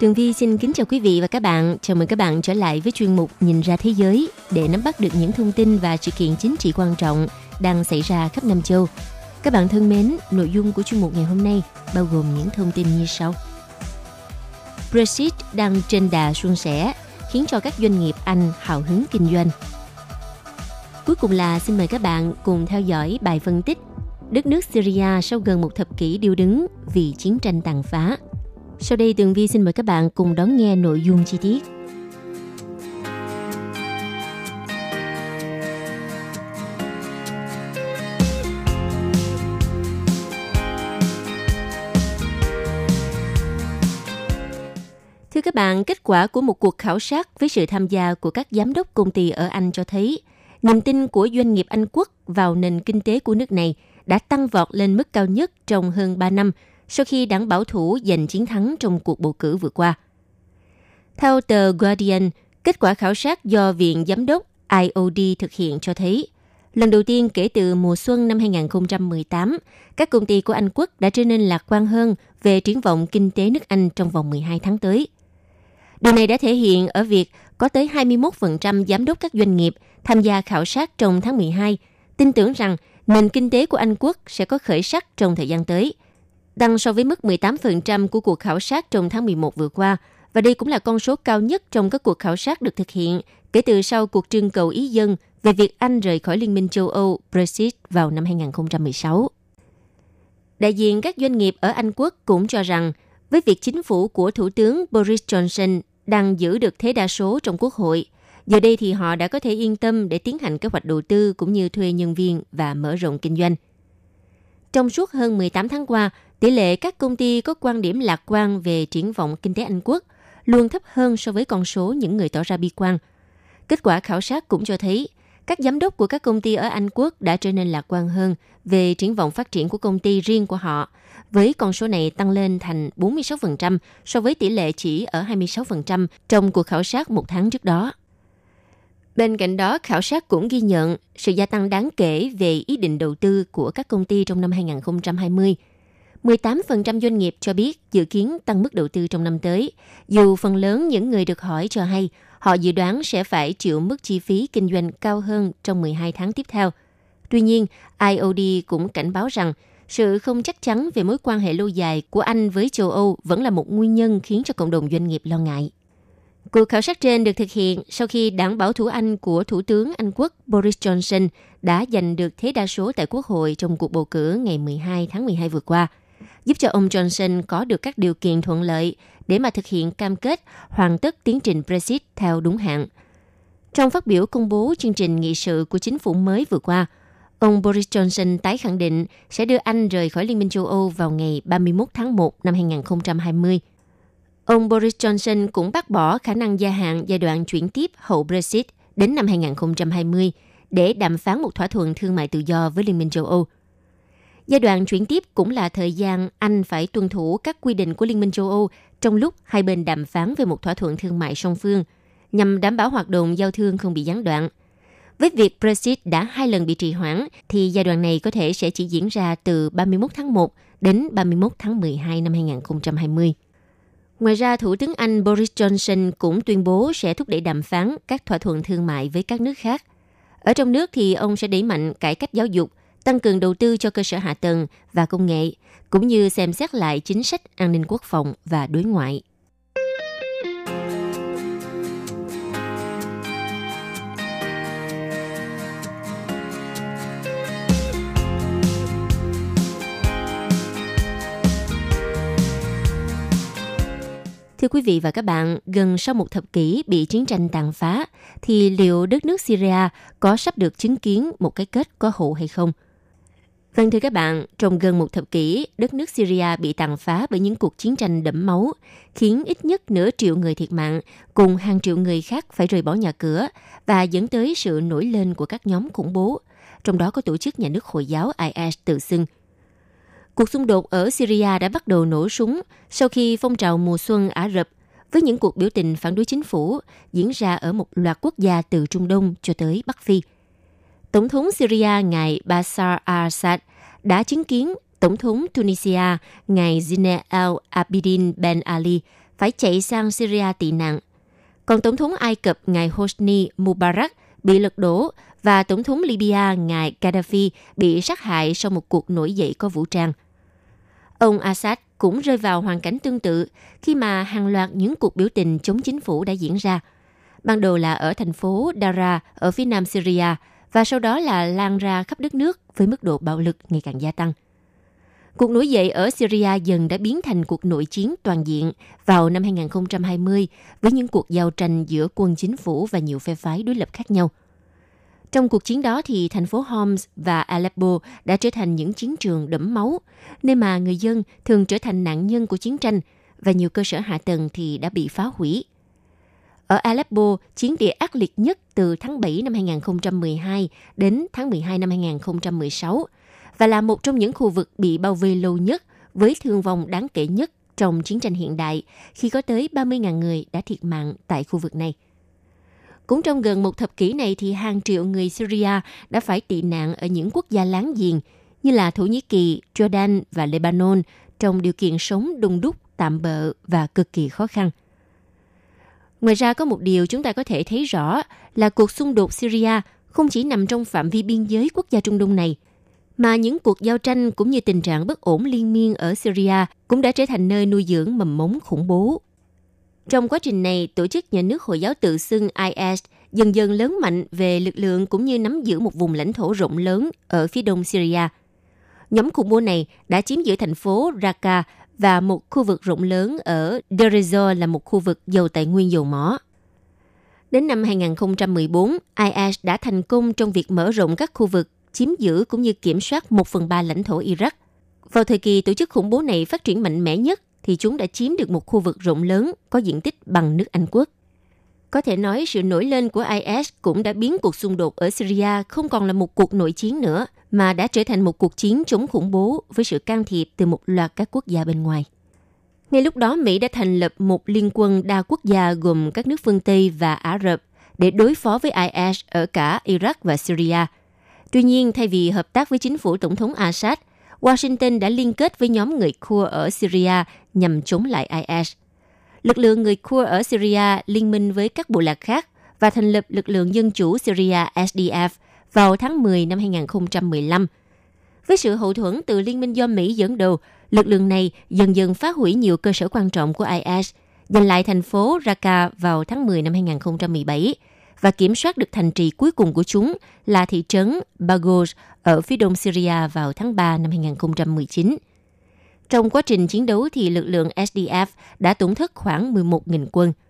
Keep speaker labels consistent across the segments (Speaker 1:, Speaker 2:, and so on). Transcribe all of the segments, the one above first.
Speaker 1: Tường Vi xin kính chào quý vị và các bạn. Chào mừng các bạn trở lại với chuyên mục Nhìn ra thế giới để nắm bắt được những thông tin và sự kiện chính trị quan trọng đang xảy ra khắp Nam châu. Các bạn thân mến, nội dung của chuyên mục ngày hôm nay bao gồm những thông tin như sau. Brexit đang trên đà suôn sẻ, khiến cho các doanh nghiệp Anh hào hứng kinh doanh. Cuối cùng là xin mời các bạn cùng theo dõi bài phân tích Đất nước Syria sau gần một thập kỷ điêu đứng vì chiến tranh tàn phá – sau đây Tường Vi xin mời các bạn cùng đón nghe nội dung chi tiết. Thưa các bạn, kết quả của một cuộc khảo sát với sự tham gia của các giám đốc công ty ở Anh cho thấy niềm tin của doanh nghiệp Anh quốc vào nền kinh tế của nước này đã tăng vọt lên mức cao nhất trong hơn 3 năm – sau khi đảng bảo thủ giành chiến thắng trong cuộc bầu cử vừa qua. Theo tờ Guardian, kết quả khảo sát do Viện Giám đốc IOD thực hiện cho thấy, lần đầu tiên kể từ mùa xuân năm 2018, các công ty của Anh quốc đã trở nên lạc quan hơn về triển vọng kinh tế nước Anh trong vòng 12 tháng tới. Điều này đã thể hiện ở việc có tới 21% giám đốc các doanh nghiệp tham gia khảo sát trong tháng 12 tin tưởng rằng nền kinh tế của Anh quốc sẽ có khởi sắc trong thời gian tới – tăng so với mức 18% của cuộc khảo sát trong tháng 11 vừa qua, và đây cũng là con số cao nhất trong các cuộc khảo sát được thực hiện kể từ sau cuộc trưng cầu ý dân về việc Anh rời khỏi Liên minh châu Âu Brexit vào năm 2016. Đại diện các doanh nghiệp ở Anh quốc cũng cho rằng với việc chính phủ của Thủ tướng Boris Johnson đang giữ được thế đa số trong quốc hội, giờ đây thì họ đã có thể yên tâm để tiến hành kế hoạch đầu tư cũng như thuê nhân viên và mở rộng kinh doanh. Trong suốt hơn 18 tháng qua, tỷ lệ các công ty có quan điểm lạc quan về triển vọng kinh tế Anh quốc luôn thấp hơn so với con số những người tỏ ra bi quan. Kết quả khảo sát cũng cho thấy các giám đốc của các công ty ở Anh quốc đã trở nên lạc quan hơn về triển vọng phát triển của công ty riêng của họ, với con số này tăng lên thành 46% so với tỷ lệ chỉ ở 26% trong cuộc khảo sát một tháng trước đó. Bên cạnh đó, khảo sát cũng ghi nhận sự gia tăng đáng kể về ý định đầu tư của các công ty trong năm 2020 – 18% doanh nghiệp cho biết dự kiến tăng mức đầu tư trong năm tới, dù phần lớn những người được hỏi cho hay họ dự đoán sẽ phải chịu mức chi phí kinh doanh cao hơn trong 12 tháng tiếp theo. Tuy nhiên, IOD cũng cảnh báo rằng sự không chắc chắn về mối quan hệ lâu dài của Anh với châu Âu vẫn là một nguyên nhân khiến cho cộng đồng doanh nghiệp lo ngại. Cuộc khảo sát trên được thực hiện sau khi đảng bảo thủ Anh của Thủ tướng Anh quốc Boris Johnson đã giành được thế đa số tại Quốc hội trong cuộc bầu cử ngày 12 tháng 12 vừa qua – giúp cho ông Johnson có được các điều kiện thuận lợi để mà thực hiện cam kết hoàn tất tiến trình Brexit theo đúng hạn. Trong phát biểu công bố chương trình nghị sự của chính phủ mới vừa qua, ông Boris Johnson tái khẳng định sẽ đưa Anh rời khỏi Liên minh châu Âu vào ngày 31 tháng 1 năm 2020. Ông Boris Johnson cũng bác bỏ khả năng gia hạn giai đoạn chuyển tiếp hậu Brexit đến năm 2020 để đàm phán một thỏa thuận thương mại tự do với Liên minh châu Âu – Giai đoạn chuyển tiếp cũng là thời gian Anh phải tuân thủ các quy định của Liên minh châu Âu trong lúc hai bên đàm phán về một thỏa thuận thương mại song phương, nhằm đảm bảo hoạt động giao thương không bị gián đoạn. Với việc Brexit đã hai lần bị trì hoãn, thì giai đoạn này có thể sẽ chỉ diễn ra từ 31 tháng 1 đến 31 tháng 12 năm 2020. Ngoài ra, Thủ tướng Anh Boris Johnson cũng tuyên bố sẽ thúc đẩy đàm phán các thỏa thuận thương mại với các nước khác. Ở trong nước thì ông sẽ đẩy mạnh cải cách giáo dục – tăng cường đầu tư cho cơ sở hạ tầng và công nghệ, cũng như xem xét lại chính sách an ninh quốc phòng và đối ngoại. Thưa quý vị và các bạn, gần sau một thập kỷ bị chiến tranh tàn phá, thì liệu đất nước Syria có sắp được chứng kiến một cái kết có hậu hay không? Vâng thưa các bạn, trong gần một thập kỷ, đất nước Syria bị tàn phá bởi những cuộc chiến tranh đẫm máu, khiến ít nhất nửa triệu người thiệt mạng, cùng hàng triệu người khác phải rời bỏ nhà cửa và dẫn tới sự nổi lên của các nhóm khủng bố, trong đó có tổ chức nhà nước Hồi giáo IS tự xưng. Cuộc xung đột ở Syria đã bắt đầu nổ súng sau khi phong trào mùa xuân Ả Rập với những cuộc biểu tình phản đối chính phủ diễn ra ở một loạt quốc gia từ Trung Đông cho tới Bắc Phi – Tổng thống Syria ngài Bashar al-Assad đã chứng kiến Tổng thống Tunisia ngài Zine El Abidine Ben Ali phải chạy sang Syria tị nạn. Còn Tổng thống Ai Cập ngài Hosni Mubarak bị lật đổ và Tổng thống Libya ngài Gaddafi bị sát hại sau một cuộc nổi dậy có vũ trang. Ông Assad cũng rơi vào hoàn cảnh tương tự khi mà hàng loạt những cuộc biểu tình chống chính phủ đã diễn ra. Ban đầu là ở thành phố Dara ở phía nam Syria – và sau đó là lan ra khắp đất nước với mức độ bạo lực ngày càng gia tăng. Cuộc nổi dậy ở Syria dần đã biến thành cuộc nội chiến toàn diện vào năm 2020 với những cuộc giao tranh giữa quân chính phủ và nhiều phe phái đối lập khác nhau. Trong cuộc chiến đó thì thành phố Homs và Aleppo đã trở thành những chiến trường đẫm máu, nơi mà người dân thường trở thành nạn nhân của chiến tranh và nhiều cơ sở hạ tầng thì đã bị phá hủy. Ở Aleppo, chiến địa ác liệt nhất từ tháng 7 năm 2012 đến tháng 12 năm 2016 và là một trong những khu vực bị bao vây lâu nhất với thương vong đáng kể nhất trong chiến tranh hiện đại khi có tới 30.000 người đã thiệt mạng tại khu vực này. Cũng trong gần một thập kỷ này thì hàng triệu người Syria đã phải tị nạn ở những quốc gia láng giềng như là Thổ Nhĩ Kỳ, Jordan và Lebanon trong điều kiện sống đông đúc, tạm bợ và cực kỳ khó khăn – Ngoài ra có một điều chúng ta có thể thấy rõ là cuộc xung đột Syria không chỉ nằm trong phạm vi biên giới quốc gia Trung Đông này, mà những cuộc giao tranh cũng như tình trạng bất ổn liên miên ở Syria cũng đã trở thành nơi nuôi dưỡng mầm mống khủng bố. Trong quá trình này, tổ chức nhà nước Hồi giáo tự xưng IS dần dần lớn mạnh về lực lượng cũng như nắm giữ một vùng lãnh thổ rộng lớn ở phía đông Syria. Nhóm khủng bố này đã chiếm giữ thành phố Raqqa và một khu vực rộng lớn ở Deir là một khu vực giàu tài nguyên dầu mỏ. Đến năm 2014, IS đã thành công trong việc mở rộng các khu vực, chiếm giữ cũng như kiểm soát một phần ba lãnh thổ Iraq. Vào thời kỳ tổ chức khủng bố này phát triển mạnh mẽ nhất, thì chúng đã chiếm được một khu vực rộng lớn có diện tích bằng nước Anh quốc. Có thể nói sự nổi lên của IS cũng đã biến cuộc xung đột ở Syria không còn là một cuộc nội chiến nữa, mà đã trở thành một cuộc chiến chống khủng bố với sự can thiệp từ một loạt các quốc gia bên ngoài. Ngay lúc đó, Mỹ đã thành lập một liên quân đa quốc gia gồm các nước phương Tây và Ả Rập để đối phó với IS ở cả Iraq và Syria. Tuy nhiên, thay vì hợp tác với chính phủ Tổng thống Assad, Washington đã liên kết với nhóm người Kurd ở Syria nhằm chống lại IS. Lực lượng người Kurd ở Syria liên minh với các bộ lạc khác và thành lập lực lượng dân chủ Syria SDF vào tháng 10 năm 2015. Với sự hậu thuẫn từ Liên minh do Mỹ dẫn đầu, lực lượng này dần dần phá hủy nhiều cơ sở quan trọng của IS, giành lại thành phố Raqqa vào tháng 10 năm 2017 và kiểm soát được thành trì cuối cùng của chúng là thị trấn Baghouz ở phía đông Syria vào tháng 3 năm 2019. Trong quá trình chiến đấu thì lực lượng SDF đã tổn thất khoảng 11.000 quân –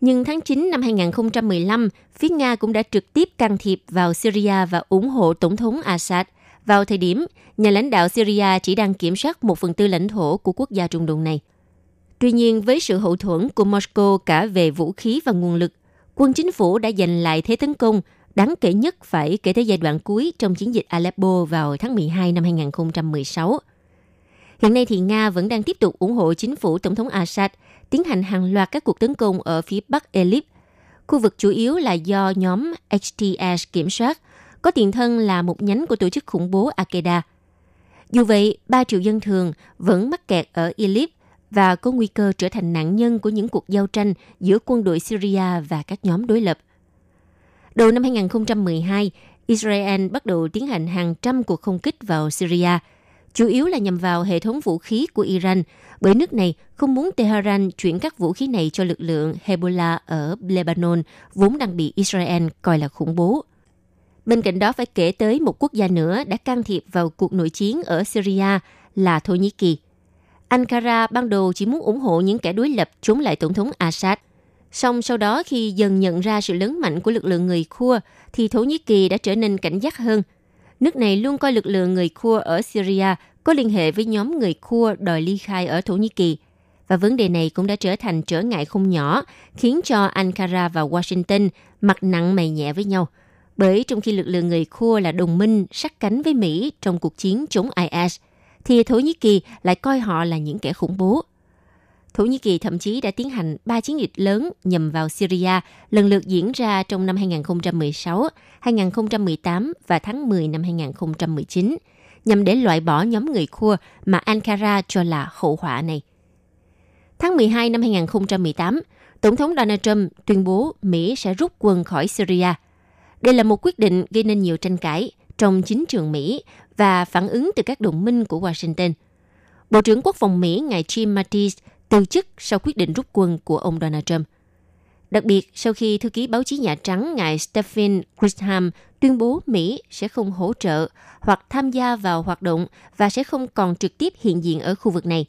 Speaker 1: nhưng tháng 9 năm 2015, phía Nga cũng đã trực tiếp can thiệp vào Syria và ủng hộ Tổng thống Assad. Vào thời điểm, nhà lãnh đạo Syria chỉ đang kiểm soát một phần tư lãnh thổ của quốc gia Trung Đông này. Tuy nhiên, với sự hậu thuẫn của Moscow cả về vũ khí và nguồn lực, quân chính phủ đã giành lại thế tấn công đáng kể nhất phải kể tới giai đoạn cuối trong chiến dịch Aleppo vào tháng 12 năm 2016. Hiện nay thì Nga vẫn đang tiếp tục ủng hộ chính phủ Tổng thống Assad – tiến hành hàng loạt các cuộc tấn công ở phía bắc Idlib. Khu vực chủ yếu là do nhóm HTS kiểm soát, có tiền thân là một nhánh của tổ chức khủng bố Al-Qaeda. Dù vậy, 3 triệu dân thường vẫn mắc kẹt ở Idlib và có nguy cơ trở thành nạn nhân của những cuộc giao tranh giữa quân đội Syria và các nhóm đối lập. Đầu năm 2012, Israel bắt đầu tiến hành hàng trăm cuộc không kích vào Syria, chủ yếu là nhằm vào hệ thống vũ khí của Iran bởi nước này không muốn Tehran chuyển các vũ khí này cho lực lượng Hezbollah ở Lebanon, vốn đang bị Israel coi là khủng bố. Bên cạnh đó phải kể tới một quốc gia nữa đã can thiệp vào cuộc nội chiến ở Syria là Thổ Nhĩ Kỳ. Ankara ban đầu chỉ muốn ủng hộ những kẻ đối lập chống lại Tổng thống Assad. Song sau đó khi dần nhận ra sự lớn mạnh của lực lượng người Khua, thì Thổ Nhĩ Kỳ đã trở nên cảnh giác hơn. Nước này luôn coi lực lượng người Kurd ở Syria có liên hệ với nhóm người Kurd đòi ly khai ở Thổ Nhĩ Kỳ. Và vấn đề này cũng đã trở thành trở ngại không nhỏ, khiến cho Ankara và Washington mặt nặng mày nhẹ với nhau. Bởi trong khi lực lượng người Kurd là đồng minh sát cánh với Mỹ trong cuộc chiến chống IS, thì Thổ Nhĩ Kỳ lại coi họ là những kẻ khủng bố. Thổ Nhĩ Kỳ thậm chí đã tiến hành ba chiến dịch lớn nhằm vào Syria, lần lượt diễn ra trong năm 2016, 2018 và tháng 10 năm 2019, nhằm để loại bỏ nhóm người Kurd mà Ankara cho là hậu họa này. Tháng 12 năm 2018, Tổng thống Donald Trump tuyên bố Mỹ sẽ rút quân khỏi Syria. Đây là một quyết định gây nên nhiều tranh cãi trong chính trường Mỹ và phản ứng từ các đồng minh của Washington. Bộ trưởng Quốc phòng Mỹ ngài Jim Mattis từ chức sau quyết định rút quân của ông Donald Trump. Đặc biệt, sau khi thư ký báo chí Nhà Trắng ngài Stephen Grisham tuyên bố Mỹ sẽ không hỗ trợ hoặc tham gia vào hoạt động và sẽ không còn trực tiếp hiện diện ở khu vực này.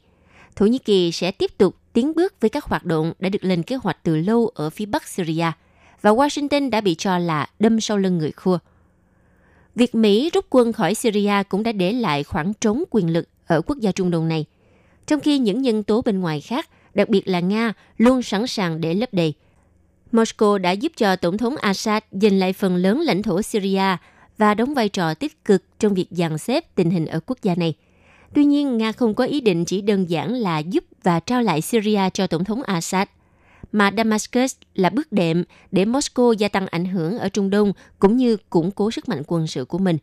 Speaker 1: Thổ Nhĩ Kỳ sẽ tiếp tục tiến bước với các hoạt động đã được lên kế hoạch từ lâu ở phía bắc Syria, và Washington đã bị cho là đâm sau lưng người khua. Việc Mỹ rút quân khỏi Syria cũng đã để lại khoảng trống quyền lực ở quốc gia Trung Đông này, trong khi những nhân tố bên ngoài khác, đặc biệt là Nga, luôn sẵn sàng để lấp đầy. Moscow đã giúp cho Tổng thống Assad giành lại phần lớn lãnh thổ Syria và đóng vai trò tích cực trong việc dàn xếp tình hình ở quốc gia này. Tuy nhiên, Nga không có ý định chỉ đơn giản là giúp và trao lại Syria cho Tổng thống Assad, mà Damascus là bước đệm để Moscow gia tăng ảnh hưởng ở Trung Đông cũng như củng cố sức mạnh quân sự của mình.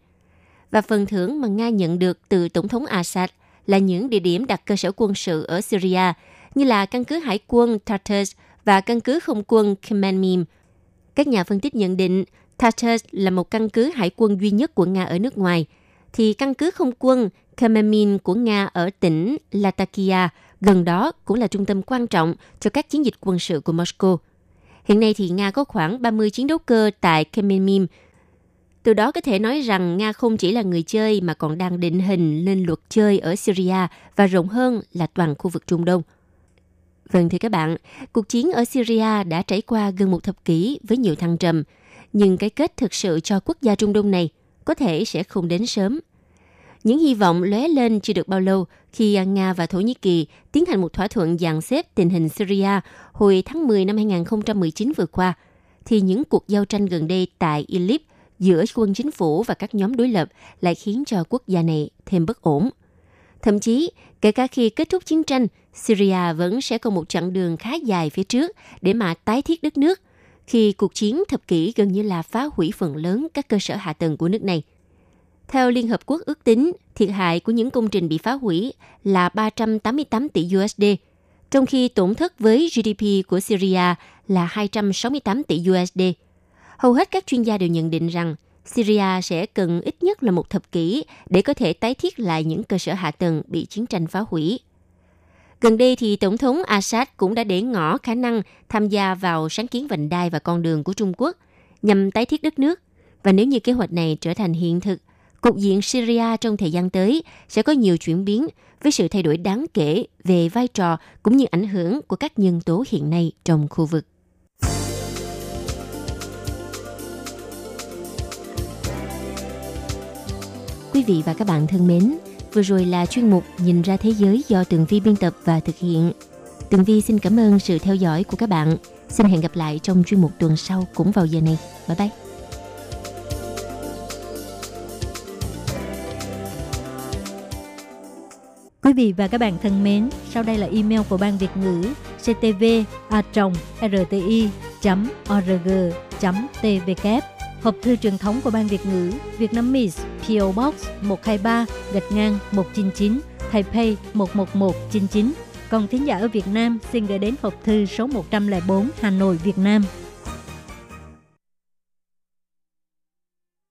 Speaker 1: Và phần thưởng mà Nga nhận được từ Tổng thống Assad là những địa điểm đặt cơ sở quân sự ở Syria, như là căn cứ hải quân Tartus và căn cứ không quân Khmeimim. Các nhà phân tích nhận định Tartus là một căn cứ hải quân duy nhất của Nga ở nước ngoài, thì căn cứ không quân Khmeimim của Nga ở tỉnh Latakia gần đó cũng là trung tâm quan trọng cho các chiến dịch quân sự của Moscow. Hiện nay thì Nga có khoảng 30 chiến đấu cơ tại Khmeimim. Từ đó có thể nói rằng Nga không chỉ là người chơi mà còn đang định hình lên luật chơi ở Syria và rộng hơn là toàn khu vực Trung Đông. Vâng thưa các bạn, cuộc chiến ở Syria đã trải qua gần một thập kỷ với nhiều thăng trầm, nhưng cái kết thực sự cho quốc gia Trung Đông này có thể sẽ không đến sớm – những hy vọng lóe lên chưa được bao lâu khi Nga và Thổ Nhĩ Kỳ tiến hành một thỏa thuận dàn xếp tình hình Syria hồi tháng 10 năm 2019 vừa qua, thì những cuộc giao tranh gần đây tại Idlib giữa quân chính phủ và các nhóm đối lập lại khiến cho quốc gia này thêm bất ổn. Thậm chí, kể cả khi kết thúc chiến tranh, Syria vẫn sẽ còn một chặng đường khá dài phía trước để mà tái thiết đất nước, khi cuộc chiến thập kỷ gần như là phá hủy phần lớn các cơ sở hạ tầng của nước này – theo Liên Hợp Quốc ước tính, thiệt hại của những công trình bị phá hủy là 388 tỷ USD, trong khi tổn thất với GDP của Syria là 268 tỷ USD. Hầu hết các chuyên gia đều nhận định rằng Syria sẽ cần ít nhất là một thập kỷ để có thể tái thiết lại những cơ sở hạ tầng bị chiến tranh phá hủy. Gần đây thì Tổng thống Assad cũng đã để ngỏ khả năng tham gia vào sáng kiến vành đai và con đường của Trung Quốc nhằm tái thiết đất nước. Và nếu như kế hoạch này trở thành hiện thực, cục diện Syria trong thời gian tới sẽ có nhiều chuyển biến với sự thay đổi đáng kể về vai trò cũng như ảnh hưởng của các nhân tố hiện nay trong khu vực. Quý vị và các bạn thân mến, vừa rồi là chuyên mục Nhìn ra thế giới do Tường Vi biên tập và thực hiện. Tường Vi xin cảm ơn sự theo dõi của các bạn. Xin hẹn gặp lại trong chuyên mục tuần sau cũng vào giờ này. Bye bye!
Speaker 2: Quý vị và các bạn thân mến, sau đây là email của Ban Việt ngữ ctv a rti org tvk e Hộp thư truyền thống của Ban Việt ngữ Việt Nam Miss PO Box 123 gạch ngang 199 Taipei 11199 Còn thính giả ở Việt Nam xin gửi đến hộp thư số 104 Hà Nội, Việt Nam.